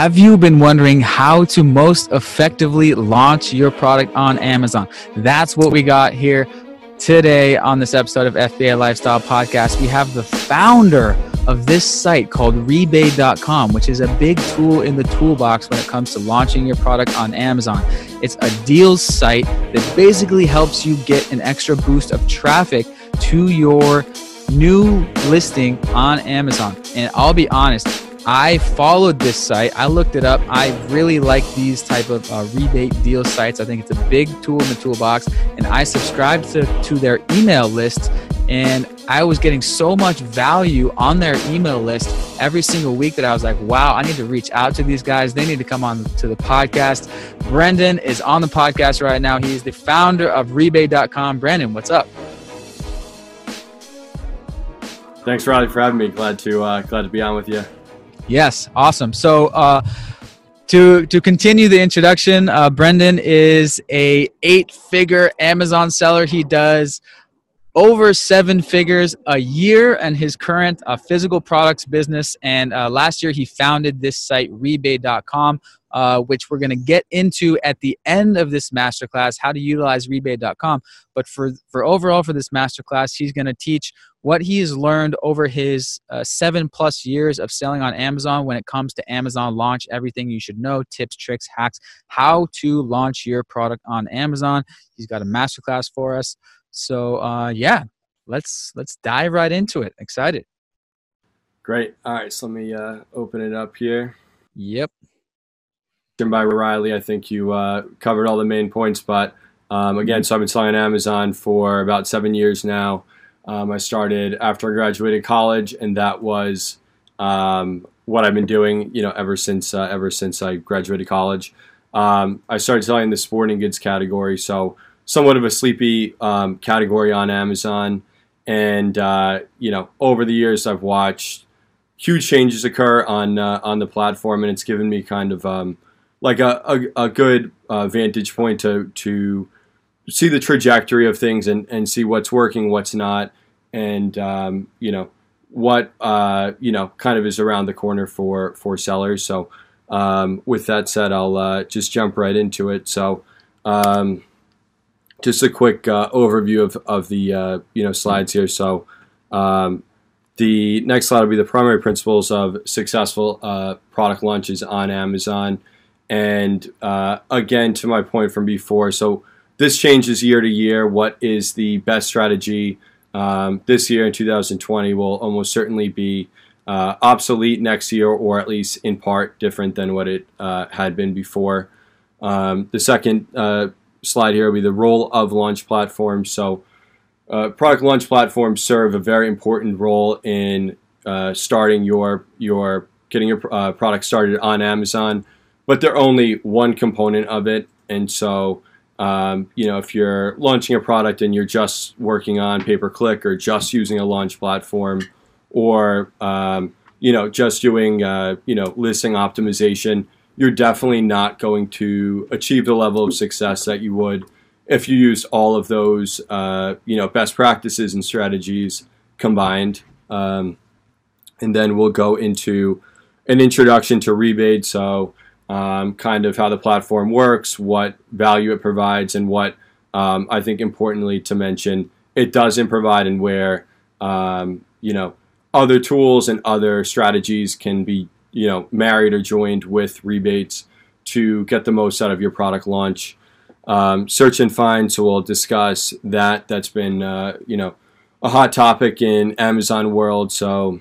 Have you been wondering how to most effectively launch your product on Amazon? That's what we got here today on this episode of FBA Lifestyle Podcast. We have the founder of this site called rebaid.com, which is a big tool in the toolbox when it comes to launching your product on Amazon. It's a deals site that basically helps you get an extra boost of traffic to your new listing on Amazon. And I'll be honest, I followed this site. I looked it up. I really like these type of uh, rebate deal sites. I think it's a big tool in the toolbox, and I subscribed to, to their email list. And I was getting so much value on their email list every single week that I was like, wow, I need to reach out to these guys. They need to come on to the podcast. Brendan is on the podcast right now. He's the founder of rebaid.com. Brendan, what's up? Thanks, Riley, for having me. Glad to uh, glad to be on with you. Yes, awesome. So uh, to to continue the introduction, uh, Brendan is a eight figure Amazon seller. He does over seven figures a year and his current uh, physical products business. And uh, last year he founded this site, rebaid.com, uh, which we're going to get into at the end of this masterclass, how to utilize rebaid.com. But for, for overall, for this masterclass, he's going to teach what he has learned over his uh, seven plus years of selling on Amazon when it comes to Amazon launch, everything you should know, tips, tricks, hacks, how to launch your product on Amazon. He's got a masterclass for us. So uh, yeah, let's let's dive right into it. Excited. Great. All right, so let me uh, open it up here. Yep. By Riley, I think you uh, covered all the main points. But um, again, so I've been selling on Amazon for about seven years now. Um, I started after I graduated college, and that was um, what I've been doing, you know, ever since uh, ever since I graduated college. Um, I started selling in the sporting goods category, so somewhat of a sleepy um, category on Amazon. And uh, you know, over the years, I've watched huge changes occur on uh, on the platform, and it's given me kind of um, like a, a, a good uh, vantage point to to see the trajectory of things and, and see what's working, what's not, and um, you know what uh, you know kind of is around the corner for for sellers. So um, with that said, I'll uh, just jump right into it. So um, just a quick uh, overview of, of the uh, you know slides here. So um, the next slide will be the primary principles of successful uh, product launches on Amazon. And uh, again, to my point from before, so this changes year to year. What is the best strategy um, this year in 2020 will almost certainly be uh, obsolete next year, or at least in part different than what it uh, had been before. Um, the second slide here will be the role of launch platforms. So, uh, product launch platforms serve a very important role in uh, starting your your getting your uh, product started on Amazon, but they're only one component of it. And so, um, you know, if you're launching a product and you're just working on pay per click or just using a launch platform, or um, you know, just doing uh, you know listing optimization you're definitely not going to achieve the level of success that you would if you used all of those, uh, you know, best practices and strategies combined. Um, and then we'll go into an introduction to rebate. So, um, kind of how the platform works, what value it provides, and what um, I think importantly to mention it doesn't provide, and where um, you know other tools and other strategies can be you know married or joined with rebates to get the most out of your product launch. Um, search and find, so we'll discuss that. That's been uh, you know a hot topic in Amazon world. So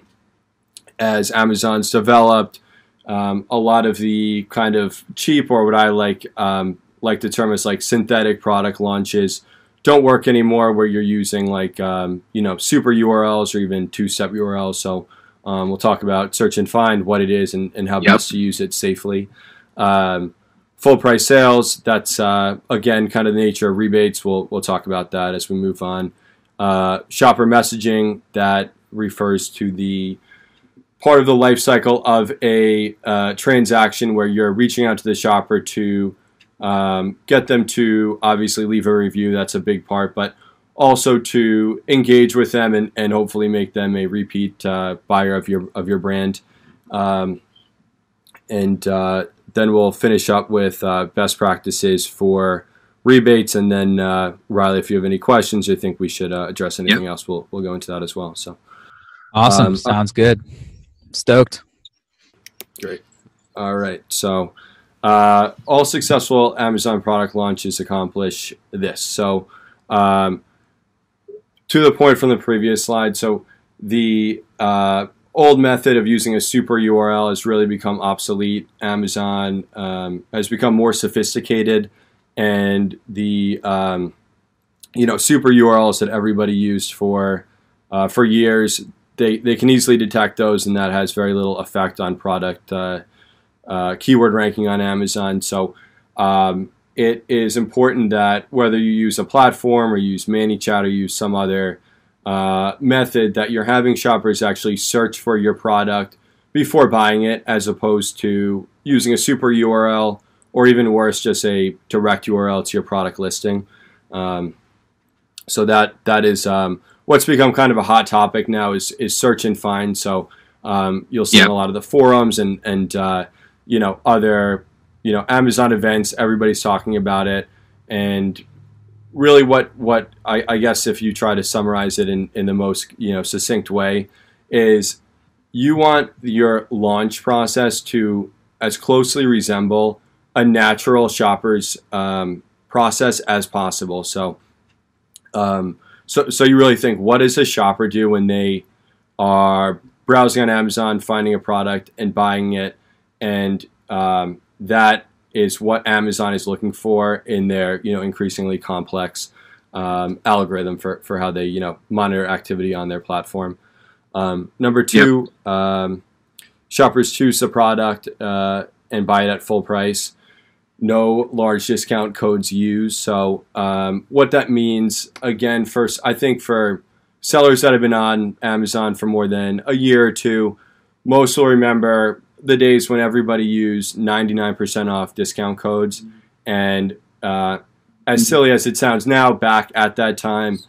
as Amazon's developed, um, a lot of the kind of cheap or what I like um, like the term is like synthetic product launches don't work anymore, where you're using like um, you know super URLs or even two-step URLs. So um, we'll talk about search and find what it is and, and how yep. best to use it safely. Um, full price sales, that's uh, again kind of the nature of rebates. We'll, we'll talk about that as we move on. Uh, shopper messaging, that refers to the part of the life cycle of a uh, transaction where you're reaching out to the shopper to um, get them to obviously leave a review. That's a big part, but also to engage with them and, and hopefully make them a repeat uh, buyer of your of your brand. Um, and uh, then we'll finish up with uh, best practices for rebates, and then uh, Riley, if you have any questions, you think we should uh, address anything yep. else, we'll we'll go into that as well. So awesome, um, sounds good. Stoked. Great. All right, so. Uh, all successful Amazon product launches accomplish this. So, um, to the point from the previous slide, so the uh, old method of using a super URL has really become obsolete. Amazon um, has become more sophisticated, and the um, you know super URLs that everybody used for uh, for years they they can easily detect those, and that has very little effect on product uh, uh, keyword ranking on Amazon. So. Um, it is important that whether you use a platform or use ManyChat or use some other uh, method that you're having shoppers actually search for your product before buying it as opposed to using a super URL or even worse, just a direct URL to your product listing. Um, so that that is um, what's become kind of a hot topic now is is search and find. So um, you'll see yep. in a lot of the forums and and uh, you know other you know Amazon events. Everybody's talking about it, and really what what I, I, guess if you try to summarize it in, in the most you know succinct way is you want your launch process to as closely resemble a natural shopper's um, process as possible. So, um, so so you really think what does a shopper do when they are browsing on Amazon, finding a product and buying it, and um, that is what Amazon is looking for in their you know increasingly complex um, algorithm for, for how they you know monitor activity on their platform. Um, number two, yep. um, shoppers choose the product uh, and buy it at full price. No large discount codes used. So um, what that means, again, first I think for sellers that have been on Amazon for more than a year or two, most will remember the days when everybody used 99% off discount codes. And uh, as silly as it sounds now, back at that time,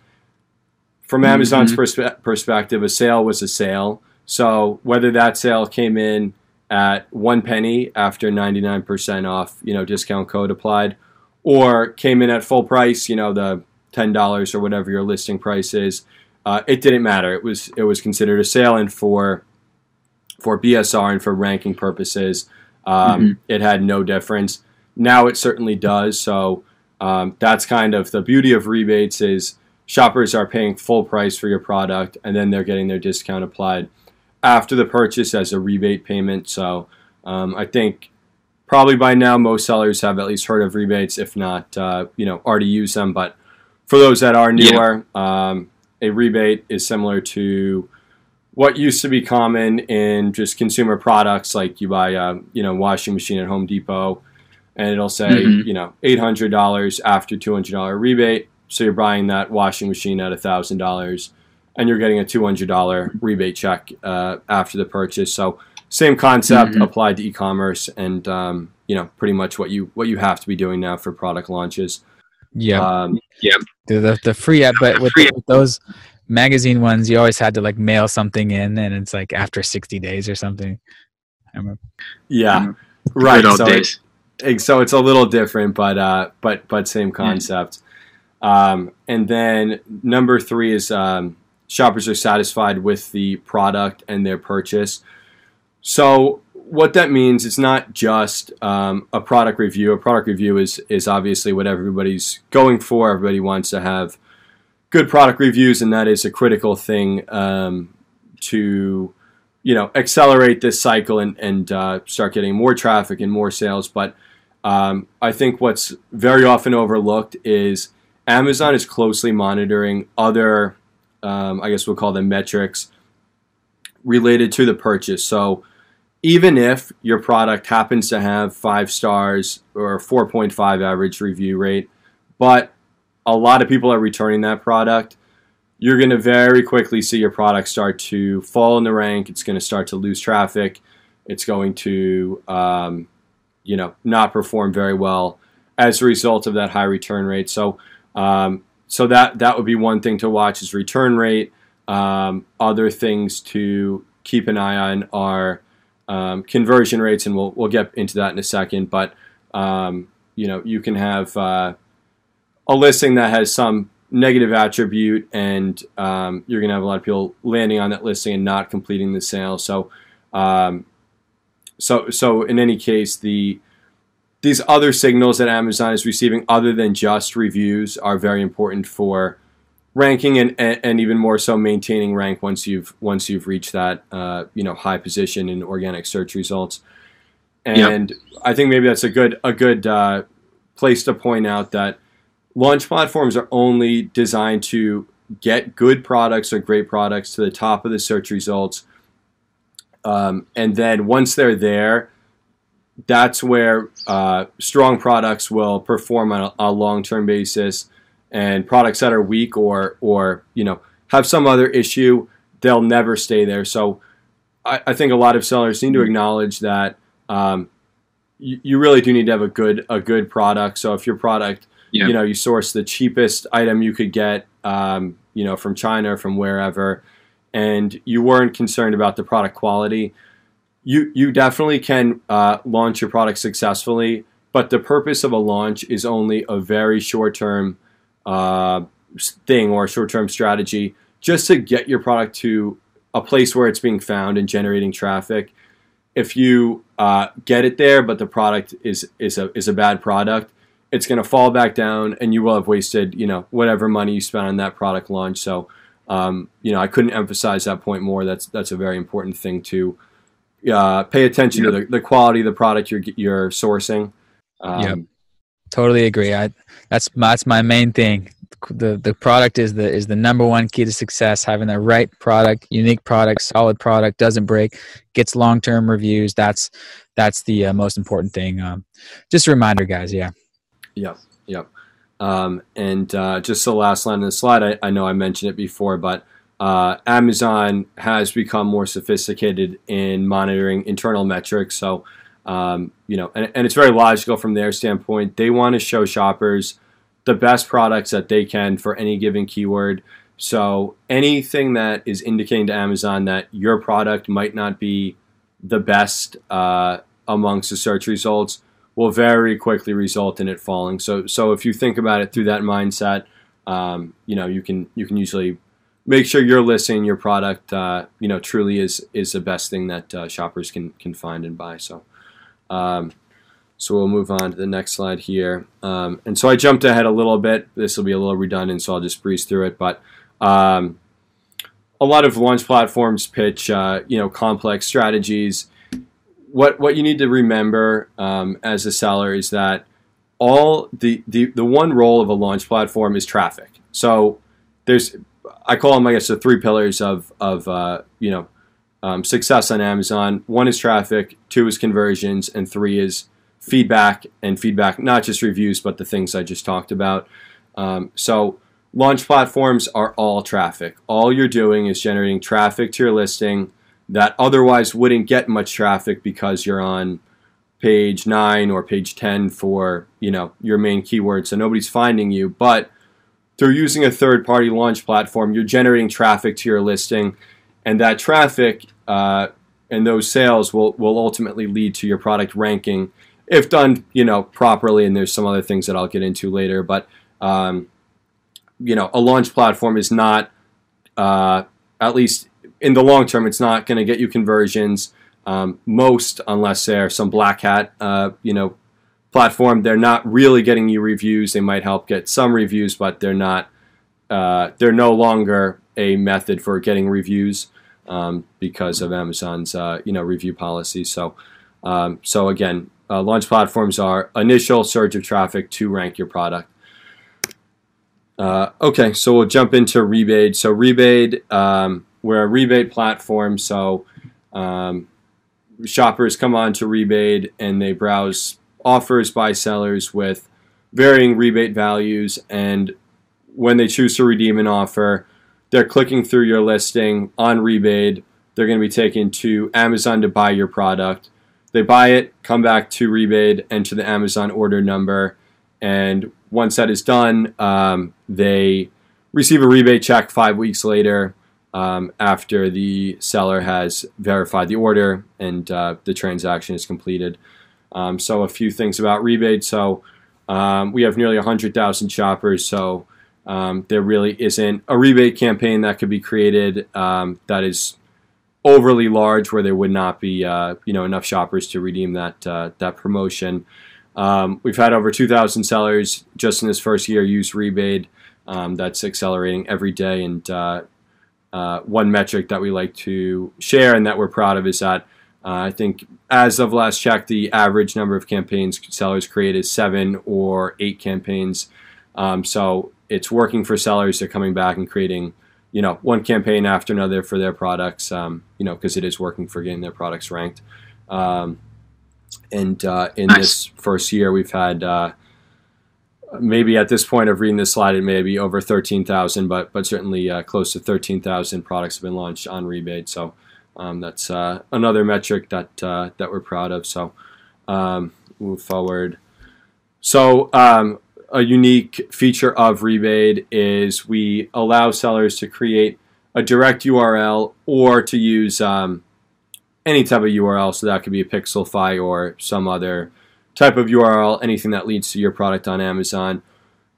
from Amazon's mm-hmm. perspe- perspective, a sale was a sale. So whether that sale came in at one penny after 99% off, you know, discount code applied, or came in at full price, you know, the $10 or whatever your listing price is, uh, it didn't matter. It was it was considered a sale, and for for BSR and for ranking purposes, um, mm-hmm. it had no difference. Now it certainly does. So um, that's kind of the beauty of rebates is shoppers are paying full price for your product and then they're getting their discount applied after the purchase as a rebate payment. So um, I think probably by now most sellers have at least heard of rebates, if not, uh, you know, already use them. But for those that are newer, yeah. Um, a rebate is similar to what used to be common in just consumer products, like you buy a you know washing machine at Home Depot, and it'll say mm-hmm. you know eight hundred dollars after two hundred dollar rebate. So you're buying that washing machine at thousand dollars, and you're getting a two hundred dollar rebate check uh, after the purchase. So same concept mm-hmm. applied to e-commerce, and um, you know pretty much what you what you have to be doing now for product launches. Yeah, um, yeah. The, the, the free app, but with, with those magazine ones, you always had to like mail something in, and it's like after sixty days or something. I remember. Yeah, right. So, it, so it's a little different, but uh, but but same concept. Um, and then number three is um, shoppers are satisfied with the product and their purchase. So what that means it's not just um, a product review. A product review is is obviously what everybody's going for. Everybody wants to have good product reviews, and that is a critical thing um, to you know accelerate this cycle and and uh, start getting more traffic and more sales. But um, I think what's very often overlooked is Amazon is closely monitoring other, um, I guess we'll call them metrics related to the purchase. So even if your product happens to have five stars or 4.5 average review rate, but a lot of people are returning that product, you're going to very quickly see your product start to fall in the rank. It's going to start to lose traffic. It's going to, um, you know, not perform very well as a result of that high return rate. So, um, so that that would be one thing to watch is return rate. Um, other things to keep an eye on are um, conversion rates, and we'll we'll get into that in a second. But um, you know, you can have uh, a listing that has some negative attribute, and um, you're going to have a lot of people landing on that listing and not completing the sale. So, um, so so in any case, the these other signals that Amazon is receiving, other than just reviews, are very important for ranking and, and, and even more so maintaining rank once you've once you've reached that uh, you know high position in organic search results. And yep. I think maybe that's a good a good uh, place to point out that launch platforms are only designed to get good products or great products to the top of the search results. Um, and then once they're there, that's where uh, strong products will perform on a, a long-term basis, and products that are weak or or you know have some other issue, they'll never stay there. So I, I think a lot of sellers need to acknowledge that um, you, you really do need to have a good a good product. So if your product yeah. you know you source the cheapest item you could get um, you know from china or from wherever and you weren't concerned about the product quality you you definitely can uh, launch your product successfully but the purpose of a launch is only a very short term uh, thing or short term strategy just to get your product to a place where it's being found and generating traffic. If you uh, get it there but the product is is a is a bad product it's going to fall back down and you will have wasted you know whatever money you spent on that product launch. So um, you know i couldn't emphasize that point more. That's that's a very important thing to uh, pay attention yep. to the, the quality of the product you're you're sourcing. Um, yeah totally agree. I that's that's my main thing. The the product is the is the number one key to success. Having the right product unique product solid product doesn't break gets long term reviews. That's that's the uh, most important thing. Um, just a reminder guys. Yeah. Yep, yep. Um, and uh, just the last line of the slide, I, I know I mentioned it before, but uh, Amazon has become more sophisticated in monitoring internal metrics. So, um, you know, and, and it's very logical from their standpoint. They want to show shoppers the best products that they can for any given keyword. So, anything that is indicating to Amazon that your product might not be the best uh, amongst the search results will very quickly result in it falling. So so if you think about it through that mindset, um, you know you can you can usually make sure you're listing your product. Uh, you know truly is is the best thing that uh, shoppers can can find and buy. So. Um, so we'll move on to the next slide here. Um, and so I jumped ahead a little bit. This will be a little redundant, so I'll just breeze through it. But um, a lot of launch platforms pitch, uh, you know, complex strategies what what you need to remember um, as a seller is that all the, the the one role of a launch platform is traffic. So there's I call them I guess the three pillars of of uh, you know um, success on Amazon. One is traffic, two is conversions, and three is feedback and feedback not just reviews but the things I just talked about. Um, so launch platforms are all traffic. All you're doing is generating traffic to your listing that otherwise wouldn't get much traffic because you're on page 9 or page 10 for you know your main keyword so nobody's finding you but through using a third party launch platform you're generating traffic to your listing and that traffic uh, and those sales will, will ultimately lead to your product ranking if done you know properly and there's some other things that i'll get into later but um, you know a launch platform is not uh, at least in the long term, it's not going to get you conversions. Um, most, unless they're some black hat, uh, you know, platform, they're not really getting you reviews. They might help get some reviews, but they're not. Uh, they're no longer a method for getting reviews um, because of Amazon's, uh, you know, review policy. So, um, so again, uh, launch platforms are initial surge of traffic to rank your product. Uh, okay, so we'll jump into Rebate. So Rebate. Um, we're a rebate platform, so um, shoppers come on to rebate and they browse offers by sellers with varying rebate values. And when they choose to redeem an offer, they're clicking through your listing on rebate. They're going to be taken to Amazon to buy your product. They buy it, come back to rebate, enter the Amazon order number, and once that is done, um, they receive a rebate check five weeks later um, after the seller has verified the order and uh, the transaction is completed. Um, so a few things about rebate. So um, we have nearly 100,000 shoppers. So um, there really isn't a rebate campaign that could be created um, that is overly large where there would not be uh, you know enough shoppers to redeem that uh, that promotion. Um, we've had over 2,000 sellers just in this first year use rebate. Um, that's accelerating every day. And uh, uh, one metric that we like to share and that we're proud of is that uh, I think as of last check, the average number of campaigns sellers create is seven or eight campaigns. Um, so it's working for sellers. They're coming back and creating, you know, one campaign after another for their products. Um, you know, because it is working for getting their products ranked. Um, and uh, in nice. this first year, we've had uh, maybe at this point of reading this slide, it may be over 13,000, but but certainly uh, close to 13,000 products have been launched on rebate. So um, that's uh, another metric that uh, that we're proud of. So um, move forward. So um, a unique feature of rebate is we allow sellers to create a direct URL or to use um, any type of URL. So that could be a Pixelfy or some other type of URL, anything that leads to your product on Amazon.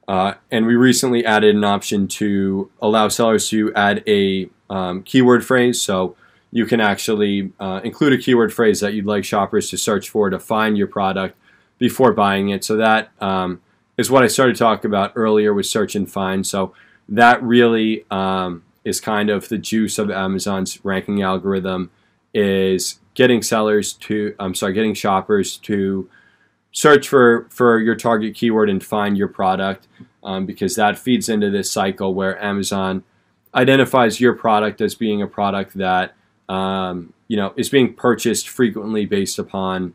Uh, and we recently added an option to allow sellers to add a um, keyword phrase. So you can actually uh, include a keyword phrase that you'd like shoppers to search for to find your product before buying it. So that um, is what I started talking about earlier with search and find. So that really um, is kind of the juice of Amazon's ranking algorithm is getting sellers to I'm sorry, getting shoppers to search for for your target keyword and find your product um, because that feeds into this cycle where Amazon identifies your product as being a product that um, you know is being purchased frequently based upon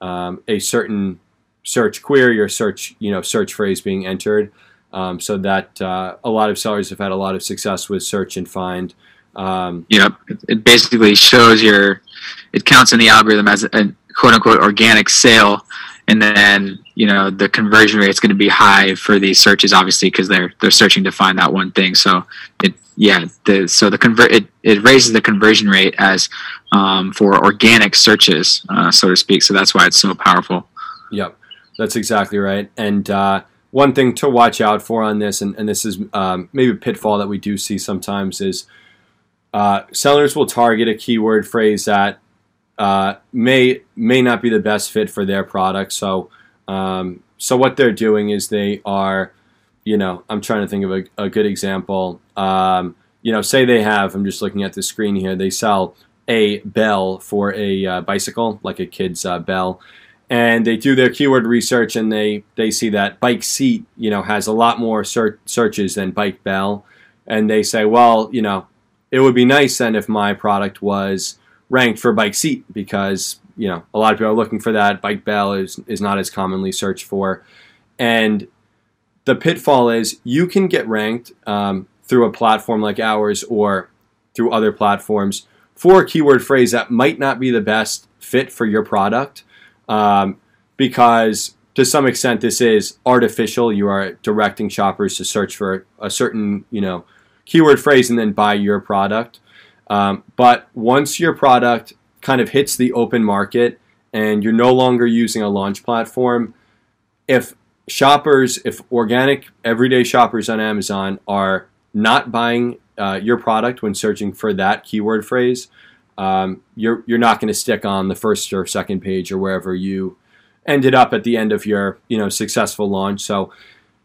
um, a certain search query or search you know search phrase being entered. Um, so that uh, a lot of sellers have had a lot of success with search and find. Um, yep, it basically shows your, it counts in the algorithm as a quote unquote organic sale, and then you know the conversion rate is going to be high for these searches, obviously because they're they're searching to find that one thing. So it yeah, the so the convert it, it raises the conversion rate as um, for organic searches, uh, so to speak. So that's why it's so powerful. Yep, that's exactly right. And uh, one thing to watch out for on this, and, and this is um, maybe a pitfall that we do see sometimes, is uh, sellers will target a keyword phrase that uh, may may not be the best fit for their product. So um, so what they're doing is they are, you know, I'm trying to think of a, a good example. Um, you know, say they have. I'm just looking at the screen here. They sell a bell for a uh, bicycle, like a kid's uh, bell. And they do their keyword research, and they, they see that bike seat, you know, has a lot more ser- searches than bike bell, and they say, well, you know, it would be nice then if my product was ranked for bike seat because you know a lot of people are looking for that. Bike bell is is not as commonly searched for, and the pitfall is you can get ranked um, through a platform like ours or through other platforms for a keyword phrase that might not be the best fit for your product um, because to some extent this is artificial you are directing shoppers to search for a certain you know keyword phrase and then buy your product. Um, but once your product kind of hits the open market and you're no longer using a launch platform, if shoppers, if organic everyday shoppers on Amazon are not buying uh, your product when searching for that keyword phrase, um, you're you're not going to stick on the first or second page or wherever you ended up at the end of your you know successful launch. So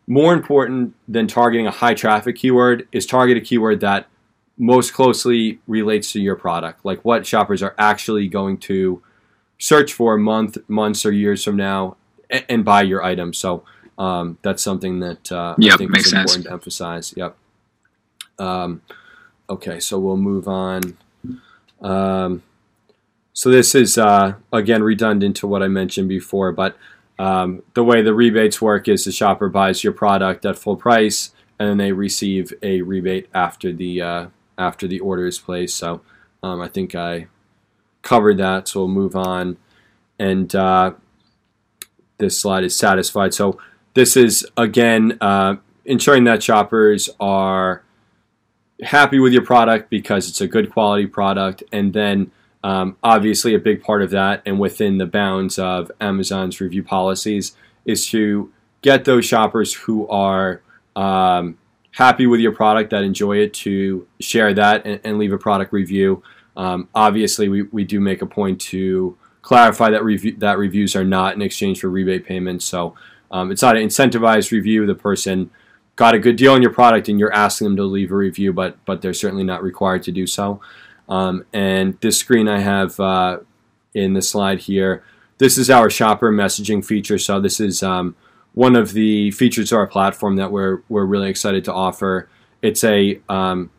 more important than targeting a high traffic keyword is target a keyword that most closely relates to your product, like what shoppers are actually going to search for month, months, or years from now, and, and buy your item. So um, that's something that uh, yep, I think is important sense. to emphasize. Yep. Um, okay, so we'll move on. Um, so this is uh, again redundant to what I mentioned before, but um, the way the rebates work is the shopper buys your product at full price, and then they receive a rebate after the uh, after the order is placed. So um, I think I covered that. So we'll move on, and uh, this slide is satisfied. So this is again uh, ensuring that shoppers are happy with your product because it's a good quality product, and then um, obviously a big part of that, and within the bounds of Amazon's review policies, is to get those shoppers who are um, happy with your product that enjoy it to share that and, and leave a product review. Um, obviously, we, we do make a point to clarify that review, that reviews are not in exchange for rebate payments. So um, it's not an incentivized review. The person got a good deal on your product and you're asking them to leave a review, but but they're certainly not required to do so. Um, and this screen I have uh, in the slide here, this is our shopper messaging feature. So this is um, one of the features of our platform that we're we're really excited to offer. It's a um,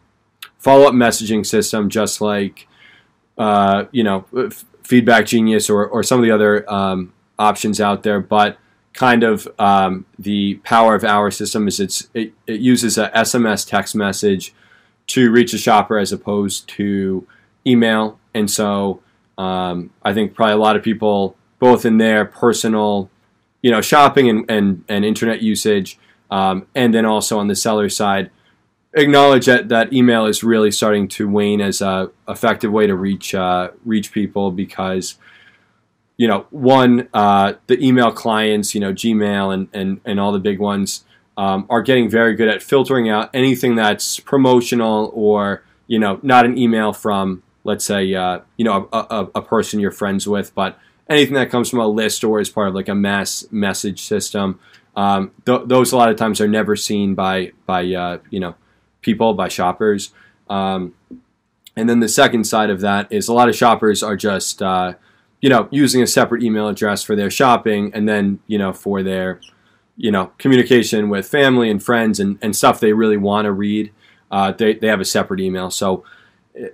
follow-up messaging system, just like uh, you know Feedback Genius or or some of the other um, options out there, but kind of um, the power of our system is it's it, it uses a SMS text message to reach a shopper as opposed to email, and so um, I think probably a lot of people both in their personal you know, shopping and, and, and internet usage, um, and then also on the seller side, acknowledge that, that email is really starting to wane as a effective way to reach uh, reach people because you know one uh, the email clients you know Gmail and and, and all the big ones um, are getting very good at filtering out anything that's promotional or you know not an email from let's say uh, you know a, a, a person you're friends with but anything that comes from a list or as part of like a mass message system. Um, th- those a lot of times are never seen by by uh, you know people by shoppers. Um, and then the second side of that is a lot of shoppers are just uh, you know using a separate email address for their shopping, and then you know for their you know communication with family and friends and, and stuff they really want to read. Uh, they they have a separate email. So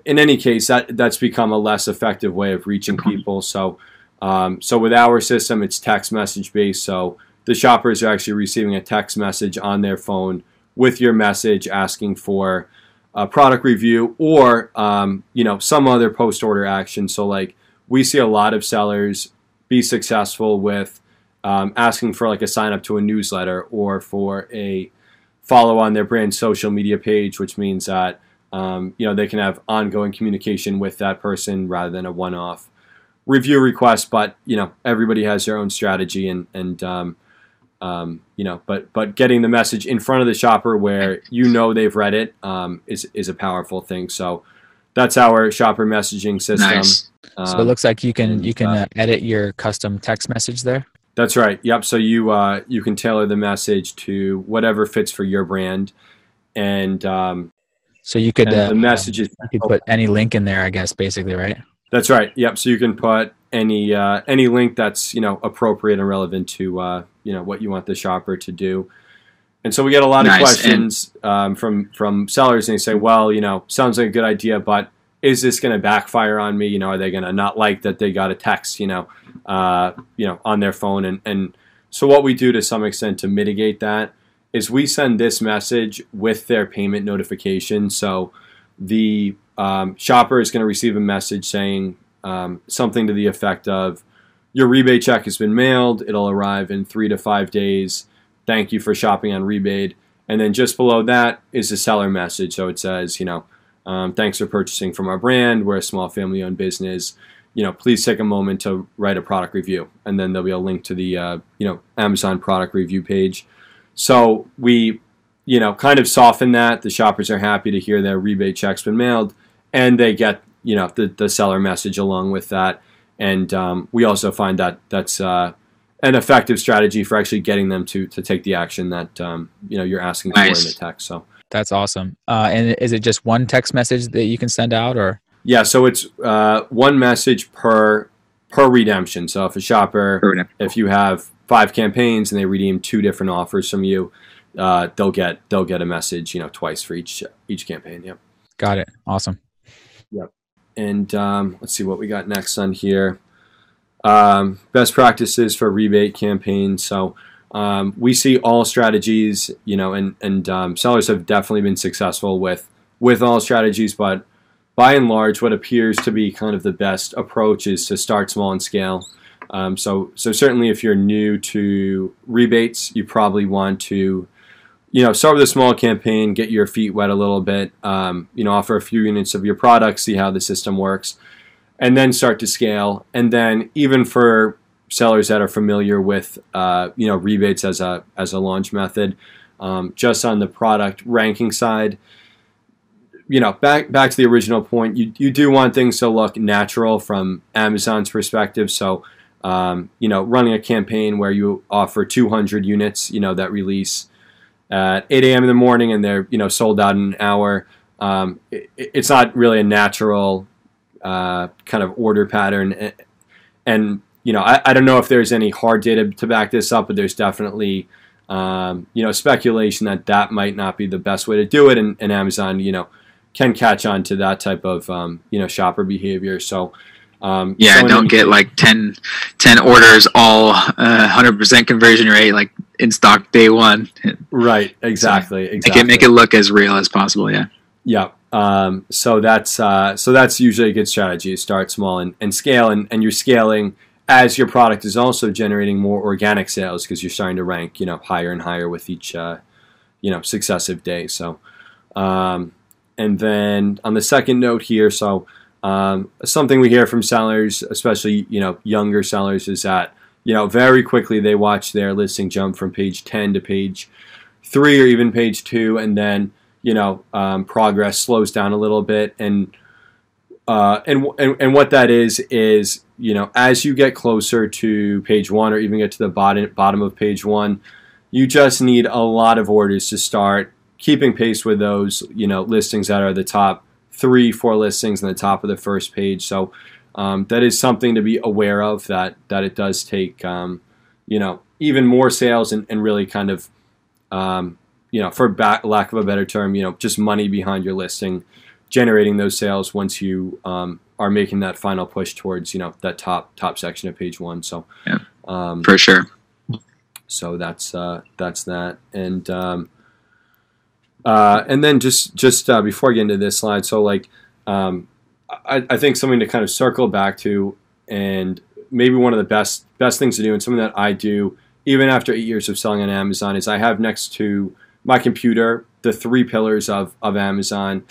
in any case, that that's become a less effective way of reaching people. So um, so with our system, it's text message based. So the shoppers are actually receiving a text message on their phone with your message asking for a product review or um, you know some other post order action. So like we see a lot of sellers be successful with um, asking for like a sign up to a newsletter or for a follow on their brand social media page, which means that um, you know they can have ongoing communication with that person rather than a one off review request, but you know everybody has their own strategy and and um, um, you know, but but getting the message in front of the shopper where you know they've read it um, is is a powerful thing. So that's our shopper messaging system. Nice. so it looks like you can you can uh, edit your custom text message there. That's right. Yep. So you uh, you can tailor the message to whatever fits for your brand, and um, so you could uh, the messages you could put any link in there. I guess basically, right? That's right. Yep. So you can put any uh, any link that's you know appropriate and relevant to uh, you know what you want the shopper to do. And so we get a lot nice. of questions um, from from sellers, and they say, "Well, you know, sounds like a good idea, but is this going to backfire on me? You know, are they going to not like that they got a text, you know, uh, you know, on their phone?" And and so what we do to some extent to mitigate that is we send this message with their payment notification. So the um, shopper is going to receive a message saying um, something to the effect of, "Your rebate check has been mailed. It'll arrive in three to five days. Thank you for shopping on rebate." And then just below that is the seller message. So it says, you know, um, thanks for purchasing from our brand. We're a small family-owned business. You know, please take a moment to write a product review, and then there'll be a link to the uh, you know Amazon product review page. So we, you know, kind of soften that. The shoppers are happy to hear their rebate check's been mailed and they get you know the, the seller message along with that. And um, we also find that that's uh, an effective strategy for actually getting them to to take the action that um, you know you're asking nice. for in the text. So that's awesome. Uh, and is it just one text message that you can send out, or? Yeah, so it's uh, one message per per redemption. So if a shopper, if you have five campaigns and they redeem two different offers from you, uh, they'll get they'll get a message, you know, twice for each each campaign. Yep. Got it. Awesome. Yep. And um, let's see what we got next on here. Um, best practices for rebate campaigns. So um, we see all strategies, you know, and and um, sellers have definitely been successful with with all strategies, but by and large, what appears to be kind of the best approach is to start small and scale. Um, so so certainly, if you're new to rebates, you probably want to you know, start with a small campaign, get your feet wet a little bit, um, you know, offer a few units of your product, see how the system works, and then start to scale. And then even for sellers that are familiar with, uh, you know, rebates as a as a launch method, um, just on the product ranking side, you know, back back to the original point, you you do want things to look natural from Amazon's perspective. So, um, you know, running a campaign where you offer 200 units, you know, that release at 8 a.m. in the morning and they're you know sold out in an hour. Um, it, it's not really a natural uh, kind of order pattern, and you know I, I, don't know if there's any hard data to back this up, but there's definitely um, you know speculation that that might not be the best way to do it, and, and Amazon you know can catch on to that type of um, you know shopper behavior. So. Um, yeah, don't get like 10, 10 orders, all uh, 100% conversion rate, like in stock day one. Right. Exactly. So exactly. Make it, make it look as real as possible. Yeah. Yeah. Um, so that's uh, so that's usually a good strategy. Start small and, and scale, and, and you're scaling as your product is also generating more organic sales because you're starting to rank, you know, higher and higher with each, uh, you know, successive day. So, um, and then on the second note here, so um, something we hear from sellers, especially you know younger sellers, is that you know, very quickly they watch their listing jump from page 10 to page 3 or even page 2, and then, you know, um, progress slows down a little bit. And, uh, and, and, and what that is, is, you know, as you get closer to page 1 or even get to the bottom, bottom of page 1, you just need a lot of orders to start keeping pace with those, you know, listings that are the top three, four listings in the top of the first page. So, um, that is something to be aware of. That that it does take, um, you know, even more sales and, and really kind of, um, you know, for back, lack of a better term, you know, just money behind your listing, generating those sales once you um, are making that final push towards, you know, that top top section of page one. So, yeah, um, for sure. So that's uh, that's that, and um, uh, and then just just uh, before I get into this slide, so like. Um, I, I think something to kind of circle back to, and maybe one of the best best things to do, and something that I do even after eight years of selling on Amazon is I have next to my computer the three pillars of of Amazon,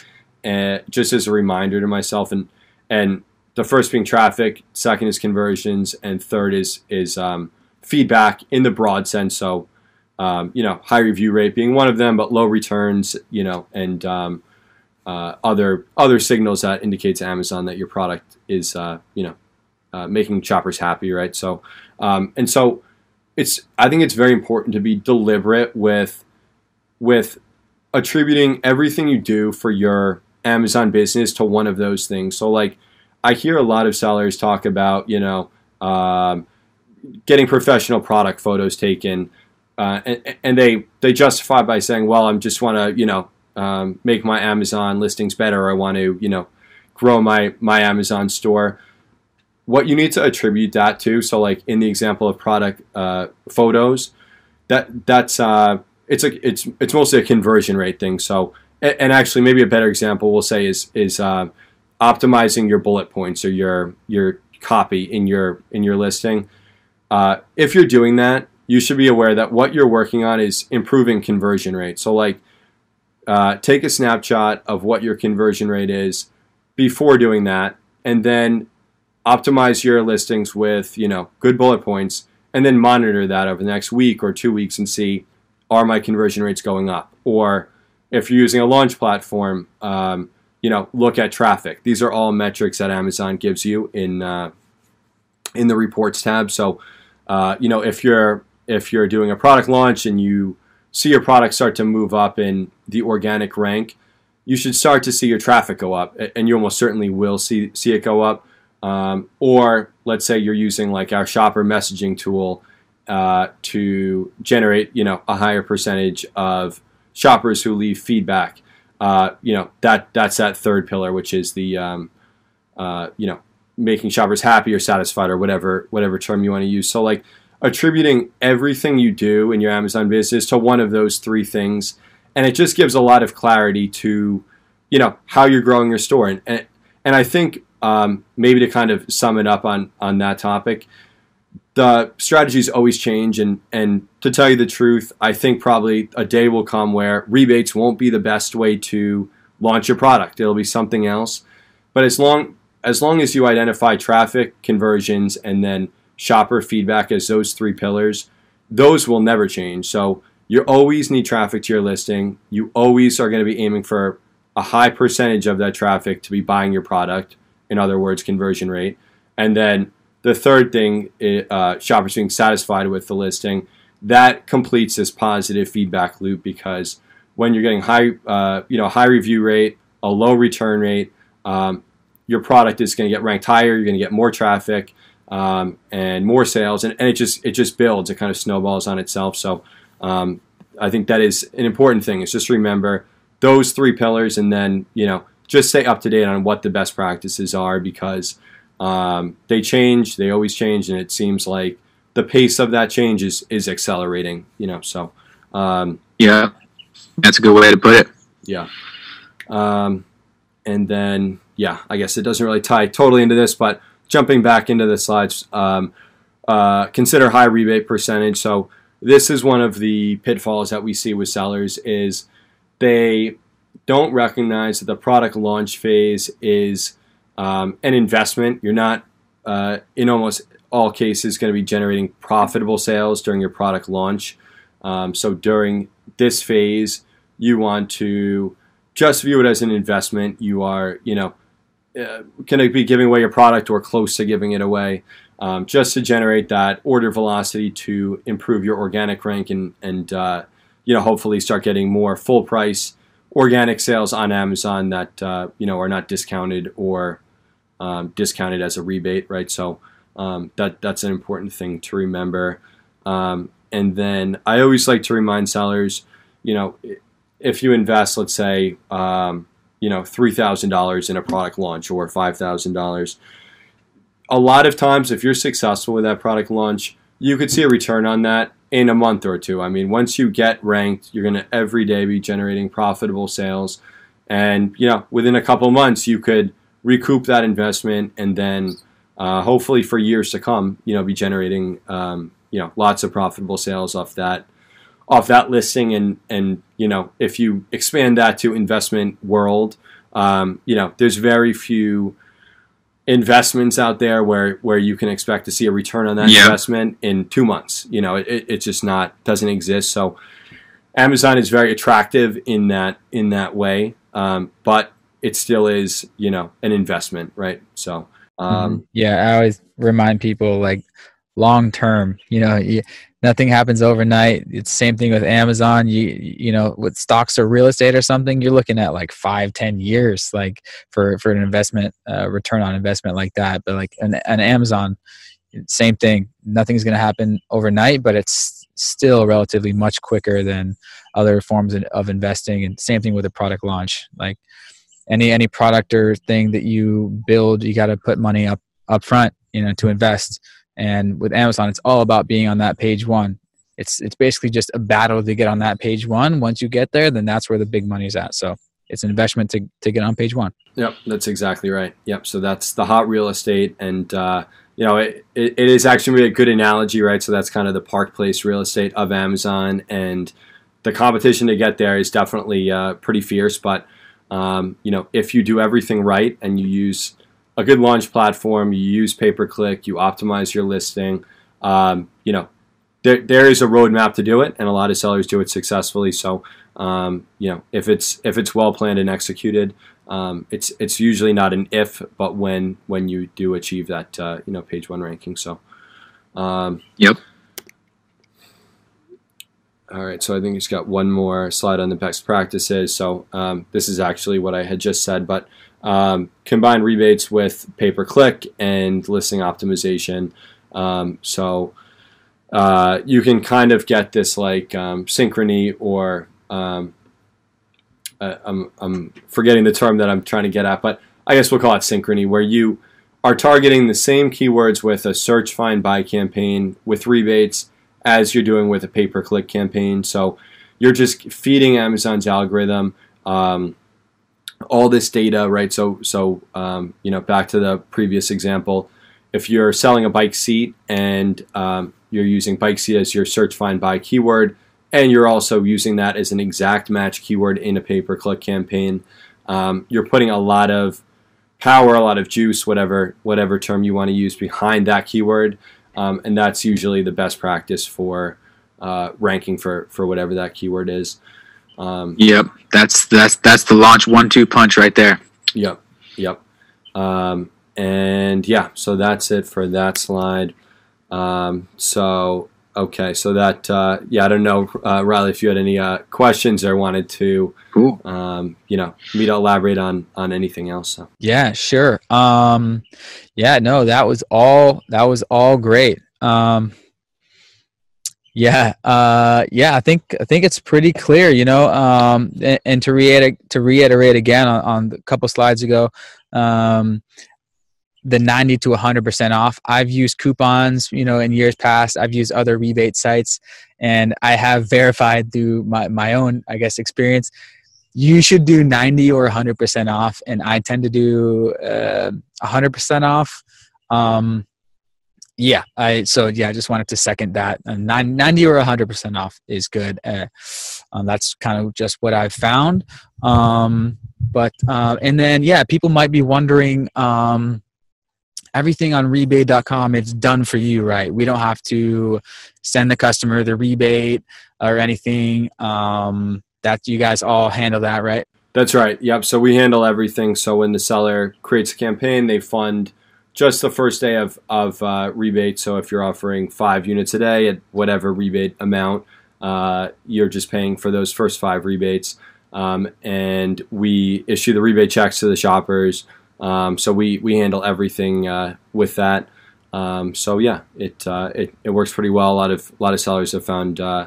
uh, just as a reminder to myself, and and the first being traffic, second is conversions, and third is is um, feedback in the broad sense. So, um, you know, high review rate being one of them, but low returns, you know, and um, uh, other other signals that indicate to Amazon that your product is uh, you know uh, making shoppers happy, right? So um, and so it's I think it's very important to be deliberate with with attributing everything you do for your Amazon business to one of those things. So like I hear a lot of sellers talk about you know um, getting professional product photos taken. Uh, and, and, they they justify by saying, "Well, I'm just want to you know um, make my Amazon listings better. I want to, you know, grow my my Amazon store. What you need to attribute that to, so like in the example of product uh, photos, that that's uh, it's a it's it's mostly a conversion rate thing. So and, and actually maybe a better example we'll say is is uh, optimizing your bullet points or your your copy in your in your listing. Uh, if you're doing that, you should be aware that what you're working on is improving conversion rate. So like uh, take a snapshot of what your conversion rate is before doing that, and then optimize your listings with you know good bullet points, and then monitor that over the next week or two weeks and see are my conversion rates going up, or if you're using a launch platform, um, you know look at traffic. These are all metrics that Amazon gives you in uh, in the reports tab. So uh, you know if you're if you're doing a product launch and you see your product start to move up in the organic rank, you should start to see your traffic go up, and you almost certainly will see see it go up. Um, or let's say you're using like our shopper messaging tool uh, to generate, you know, a higher percentage of shoppers who leave feedback. Uh, you know that that's that third pillar, which is the um, uh, you know making shoppers happy or satisfied or whatever whatever term you want to use. So like attributing everything you do in your Amazon business to one of those three things, and it just gives a lot of clarity to, you know, how you're growing your store. And and, and I think um, maybe to kind of sum it up on on that topic, the strategies always change, and and to tell you the truth, I think probably a day will come where rebates won't be the best way to launch your product. It'll be something else. But as long as long as you identify traffic, conversions, and then shopper feedback as those three pillars, those will never change. So you always need traffic to your listing. You always are going to be aiming for a high percentage of that traffic to be buying your product. In other words, conversion rate. And then the third thing, uh, shoppers being satisfied with the listing, that completes this positive feedback loop because when you're getting high, uh, you know, high review rate, a low return rate, um, your product is going to get ranked higher. You're going to get more traffic um, and more sales, and, and it just it just builds. It kind of snowballs on itself. So um, I think that is an important thing. Is just remember those three pillars, and then you know just stay up to date on what the best practices are because um, they change. They always change, and it seems like the pace of that change is is accelerating. You know, so um, yeah, that's a good way to put it. Yeah. Um, and then yeah, I guess it doesn't really tie totally into this, but jumping back into the slides, um, uh, consider high rebate percentage. So this is one of the pitfalls that we see with sellers is they don't recognize that the product launch phase is um, an investment. You're not uh, in almost all cases going to be generating profitable sales during your product launch. Um, so during this phase, you want to just view it as an investment. You are, you know, uh, going to be giving away your product or close to giving it away, um, just to generate that order velocity to improve your organic rank and and uh, you know hopefully start getting more full price organic sales on Amazon that uh, you know are not discounted or um, discounted as a rebate, right? So um, that that's an important thing to remember. Um, and then I always like to remind sellers, you know, if you invest, let's say, um, you know, three thousand dollars in a product launch or five thousand dollars, a lot of times, if you're successful with that product launch, you could see a return on that in a month or two. I mean, once you get ranked, you're going to every day be generating profitable sales, and you know, within a couple months, you could recoup that investment, and then uh, hopefully for years to come, you know, be generating um, you know lots of profitable sales off that off that listing and and you know if you expand that to investment world um, you know there's very few investments out there where where you can expect to see a return on that yeah. investment in two months you know it, it just not doesn't exist so amazon is very attractive in that in that way um, but it still is you know an investment right so um, mm-hmm. yeah i always remind people like long term you know you, nothing happens overnight. It's same thing with amazon. You you know with stocks or real estate or something you're looking at like five ten years like for for an investment uh, return on investment like that. But like an, an amazon same thing. Nothing's going to happen overnight but it's still relatively much quicker than other forms of investing. And same thing with a product launch. Like any any product or thing that you build you got to put money up up front you know to invest and with Amazon, it's all about being on that page one. It's it's basically just a battle to get on that page one. Once you get there, then that's where the big money's at. So it's an investment to, to get on page one. Yep, that's exactly right. Yep. So that's the hot real estate, and uh, you know it, it, it is actually a good analogy, right? So that's kind of the park place real estate of Amazon, and the competition to get there is definitely uh, pretty fierce. But um, you know, if you do everything right and you use a good launch platform, you use pay per click, you optimize your listing. Um, you know, there, there is a roadmap to do it, and a lot of sellers do it successfully. So, um, you know, if it's if it's well planned and executed, um, it's it's usually not an if, but when when you do achieve that uh, you know page one ranking. So, um, yep. All right, so I think it's got one more slide on the best practices. So um, this is actually what I had just said, but um, combine rebates with pay per click and listing optimization. Um, so uh, you can kind of get this like um, synchrony or um, uh, I'm, I'm forgetting the term that I'm trying to get at, but I guess we'll call it synchrony, where you are targeting the same keywords with a search, find, buy campaign with rebates as you're doing with a pay per click campaign. So you're just feeding Amazon's algorithm. Um, all this data, right? So, so um, you know, back to the previous example, if you're selling a bike seat and um, you're using bike seat as your search find buy keyword, and you're also using that as an exact match keyword in a pay per click campaign, um, you're putting a lot of power, a lot of juice, whatever whatever term you want to use behind that keyword, um, and that's usually the best practice for uh, ranking for for whatever that keyword is. Um, yep, that's that's that's the launch one-two punch right there. Yep, yep. Um, and yeah, so that's it for that slide. Um, so okay, so that uh, yeah, I don't know, uh, Riley, if you had any uh, questions or wanted to, cool. um, you know, me to elaborate on on anything else. So. Yeah, sure. Um, yeah, no, that was all. That was all great. Um, yeah, uh, yeah, I think I think it's pretty clear, you know. Um, and, and to reiterate to reiterate again on, on a couple slides ago, um, the 90 to 100% off. I've used coupons, you know, in years past. I've used other rebate sites, and I have verified through my my own, I guess, experience. You should do 90 or 100% off, and I tend to do uh, 100% off. Um, yeah i so yeah i just wanted to second that and 90 or 100% off is good uh, um, that's kind of just what i've found um, but uh, and then yeah people might be wondering um, everything on rebaid.com it's done for you right we don't have to send the customer the rebate or anything um, that you guys all handle that right that's right yep so we handle everything so when the seller creates a campaign they fund just the first day of, of uh, rebate. So if you're offering five units a day at whatever rebate amount, uh, you're just paying for those first five rebates. Um, and we issue the rebate checks to the shoppers. Um, so we, we handle everything uh, with that. Um, so yeah, it, uh, it it works pretty well. A lot of a lot of sellers have found uh,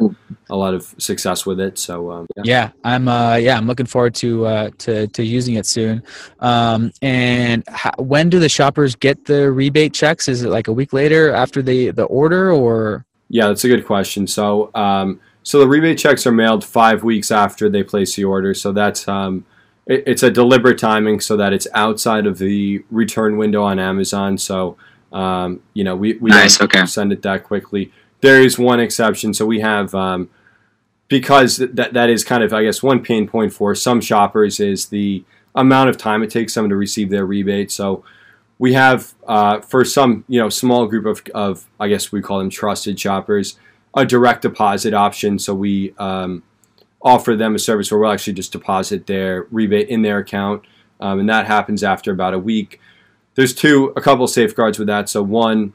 a lot of success with it. So um, yeah. yeah. I'm uh, yeah I'm looking forward to uh, to to using it soon. Um, and how, when do the shoppers get the rebate checks? Is it like a week later after the the order or? Yeah, that's a good question. So um, so the rebate checks are mailed five weeks after they place the order. So that's um, it's a deliberate timing so that it's outside of the return window on Amazon. So um, you know, we, we nice, don't okay. send it that quickly. There is one exception. So we have, um, because that, that is kind of, I guess, one pain point for some shoppers is the amount of time it takes them to receive their rebate. So we have, uh, for some, you know, small group of, of, I guess we call them trusted shoppers, a direct deposit option. So we um, offer them a service where we'll actually just deposit their rebate in their account. Um, and that happens after about a week there's two a couple safeguards with that. So one,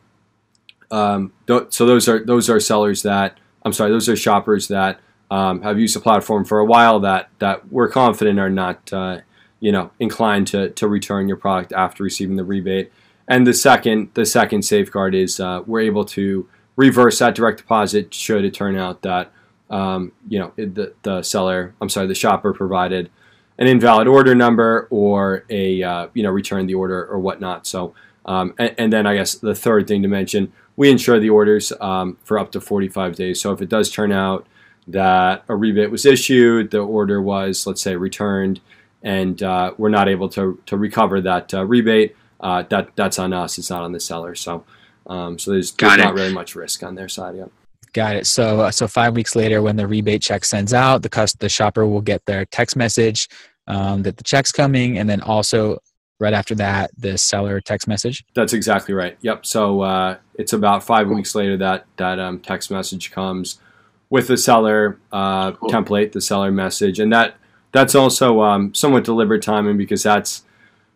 um, th- so those are those are sellers that I'm sorry, those are shoppers that um, have used the platform for a while that that we're confident are not uh, you know inclined to to return your product after receiving the rebate. And the second the second safeguard is uh, we're able to reverse that direct deposit should it turn out that um, you know the the seller I'm sorry the shopper provided an invalid order number or a uh, you know return the order or whatnot. So um, and, and, then I guess the third thing to mention, we insure the orders um, for up to 45 days. So if it does turn out that a rebate was issued, the order was let's say returned, and uh, we're not able to to recover that uh, rebate, uh, that that's on us. It's not on the seller. So um, so there's, there's not really much risk on their side. Yeah. Got it. So, uh, so five weeks later, when the rebate check sends out, the cust- the shopper will get their text message um, that the check's coming, and then also right after that, the seller text message. That's exactly right. Yep. So uh, it's about five cool. weeks later that that um, text message comes with the seller uh, cool. template, the seller message, and that that's also um, somewhat deliberate timing because that's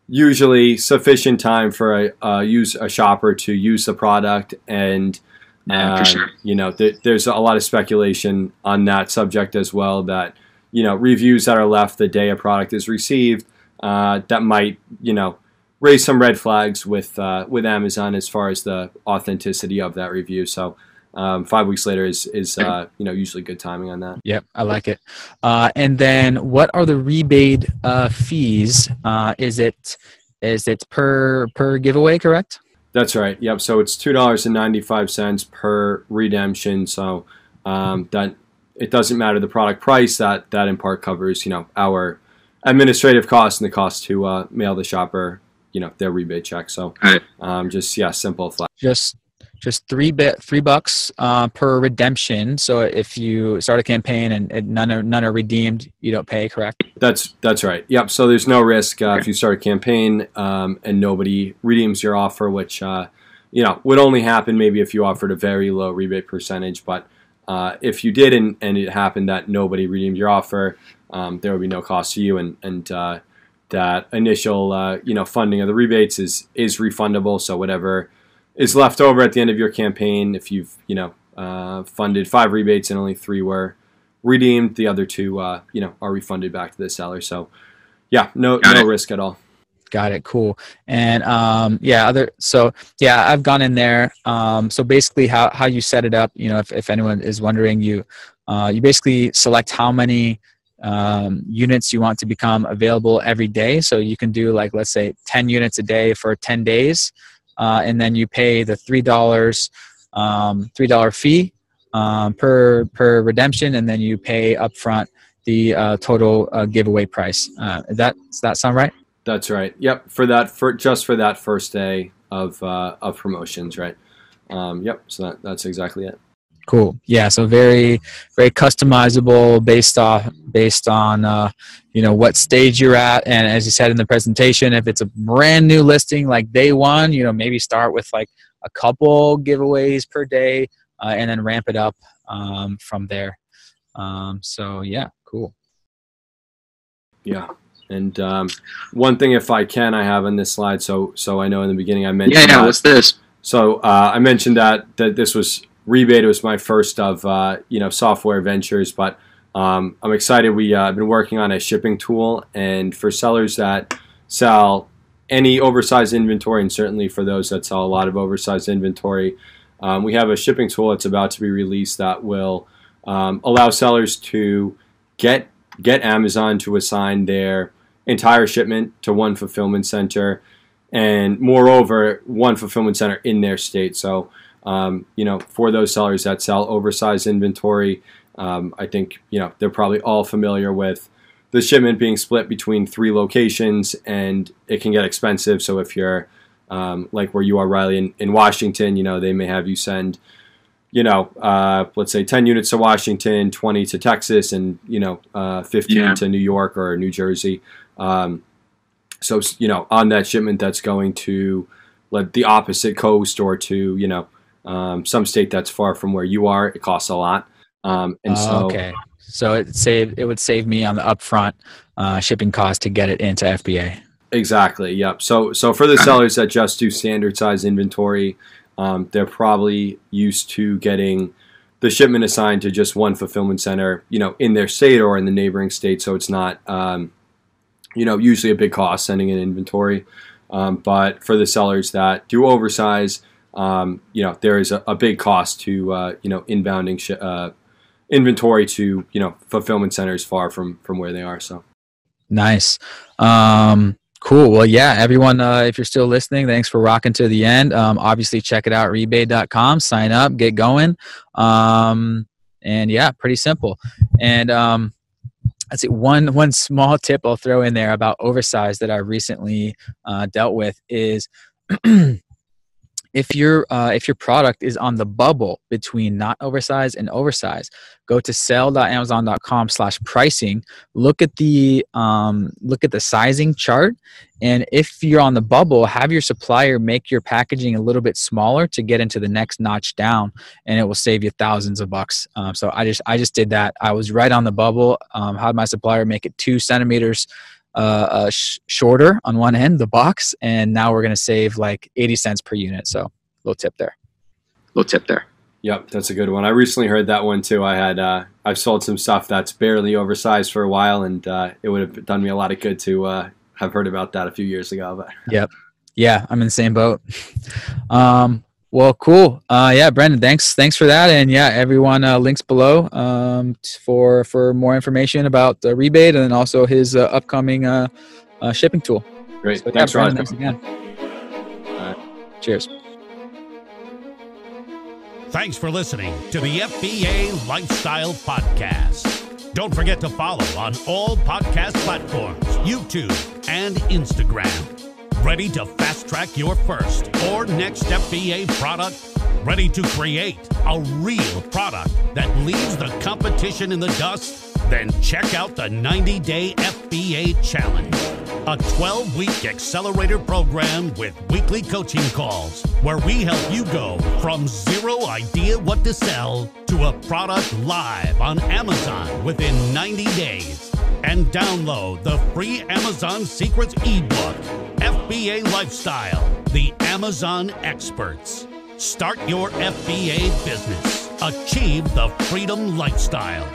usually sufficient time for a, a use a shopper to use the product and yeah, uh, sure. you know th- there's a lot of speculation on that subject as well that you know reviews that are left the day a product is received uh, that might you know raise some red flags with uh, with Amazon as far as the authenticity of that review. So um, five weeks later is is uh, you know usually good timing on that. Yep, I like it. Uh, and then what are the rebate uh, fees? Uh, is it is it per per giveaway? Correct. That's right. Yep. So it's two dollars and ninety five cents per redemption. So um, that it doesn't matter the product price. That that in part covers you know our administrative costs and the cost to uh, mail the shopper you know their rebate check. So Got it. um, just yeah, simple flat. just just three bit three bucks uh, per redemption. So if you start a campaign and, and none are none are redeemed, you don't pay. Correct? That's that's right. Yep. So there's no risk uh, if you start a campaign um, and nobody redeems your offer, which uh, you know would only happen maybe if you offered a very low rebate percentage. But uh, if you did and, and it happened that nobody redeemed your offer, um, there would be no cost to you, and and uh, that initial uh, you know funding of the rebates is is refundable. So whatever is left over at the end of your campaign, if you've you know uh, funded five rebates and only three were redeemed, the other two uh, you know are refunded back to the seller. So yeah, no Got no it. risk at all. Got it. Cool. And um, yeah, other so yeah, I've gone in there. Um, so basically, how how you set it up, you know, if if anyone is wondering, you uh, you basically select how many um, units you want to become available every day. So you can do like let's say ten units a day for ten days, uh, and then you pay the three dollars um, three dollar fee um, per per redemption, and then you pay upfront the uh, total uh, giveaway price. Uh, that does that sound right? That's right. Yep. For that for just for that first day of uh, of promotions, right? Um, yep. So that, that's exactly it. Cool. Yeah. So very, very customizable based off based on uh, you know what stage you're at, and as you said in the presentation, if it's a brand new listing like day one, you know maybe start with like a couple giveaways per day, uh, and then ramp it up um, from there. Um, so yeah, cool. Yeah. And um, one thing, if I can, I have on this slide. So so I know in the beginning I mentioned. Yeah, yeah. that- What's this? So uh, I mentioned that that this was Rebaid. Was my first of uh, you know software ventures, but um, I'm excited. We uh, have been working on a shipping tool, and for sellers that sell any oversized inventory, and certainly for those that sell a lot of oversized inventory, um, we have a shipping tool that's about to be released that will um, allow sellers to get get Amazon to assign their entire shipment to one fulfillment center and moreover, one fulfillment center in their state. So, um, you know, for those sellers that sell oversized inventory, um, I think you know they're probably all familiar with the shipment being split between three locations, and it can get expensive. So, if you're um, like where you are, Riley, in, in Washington, you know, they may have you send, you know, uh, let's say 10 units to Washington, 20 to Texas, and you know, uh, 15 Yeah. to New York or New Jersey. Um, so you know on that shipment that's going to like the opposite coast or to you know um, some state that's far from where you are it costs a lot um, and Oh, so okay. So it save it would save me on the upfront uh, shipping cost to get it into FBA. exactly yep so so for the sellers that just do standard size inventory um, they're probably used to getting the shipment assigned to just one fulfillment center you know in their state or in the neighboring state so it's not um, you know usually a big cost sending an inventory um, but for the sellers that do oversize um, you know there is a, a big cost to uh, you know inbounding sh- uh, inventory to you know fulfillment centers far from from where they are so Nice. Um, cool. Well, yeah, everyone, uh, if you're still listening, thanks for rocking to the end. Um, obviously, check it out, rebaid.com, sign up, get going. Um, and yeah, pretty simple. And um, let's see, one, one small tip I'll throw in there about oversize that I recently uh, dealt with is if your uh, if your product is on the bubble between not oversized and oversized, go to sell.amazon.com slash pricing look at the um, look at the sizing chart and if you're on the bubble have your supplier make your packaging a little bit smaller to get into the next notch down and it will save you thousands of bucks. Um, so i just i just did that. I was right on the bubble. Um, had my supplier make it two centimeters uh, uh, sh- shorter on one end the box and now we're going to save like 80 cents per unit so little tip there Little tip there. Yep, that's a good one. I recently heard that one too. I had uh, I've sold some stuff that's barely oversized for a while, and uh, it would have done me a lot of good to uh, have heard about that a few years ago. But yep, yeah i'm in the same boat um well cool. Uh yeah brendan thanks thanks for that. And yeah everyone uh, links below um for for more information about the rebate and also his uh, upcoming uh, uh shipping tool. Great, so, thanks, Brendan, Rod. thanks again. Cheers. Thanks for listening to the FBA Lifestyle Podcast. Don't forget to follow on all podcast platforms, YouTube, and Instagram. Ready to fast track your first or next FBA product? Ready to create a real product that leaves the competition in the dust? Then check out the 90 Day FBA Challenge, a 12 week accelerator program with weekly coaching calls where we help you go from zero idea what to sell to a product live on Amazon within 90 days. And download the free Amazon Secrets ebook, FBA Lifestyle, the Amazon Experts. Start your FBA business. Achieve the freedom lifestyle.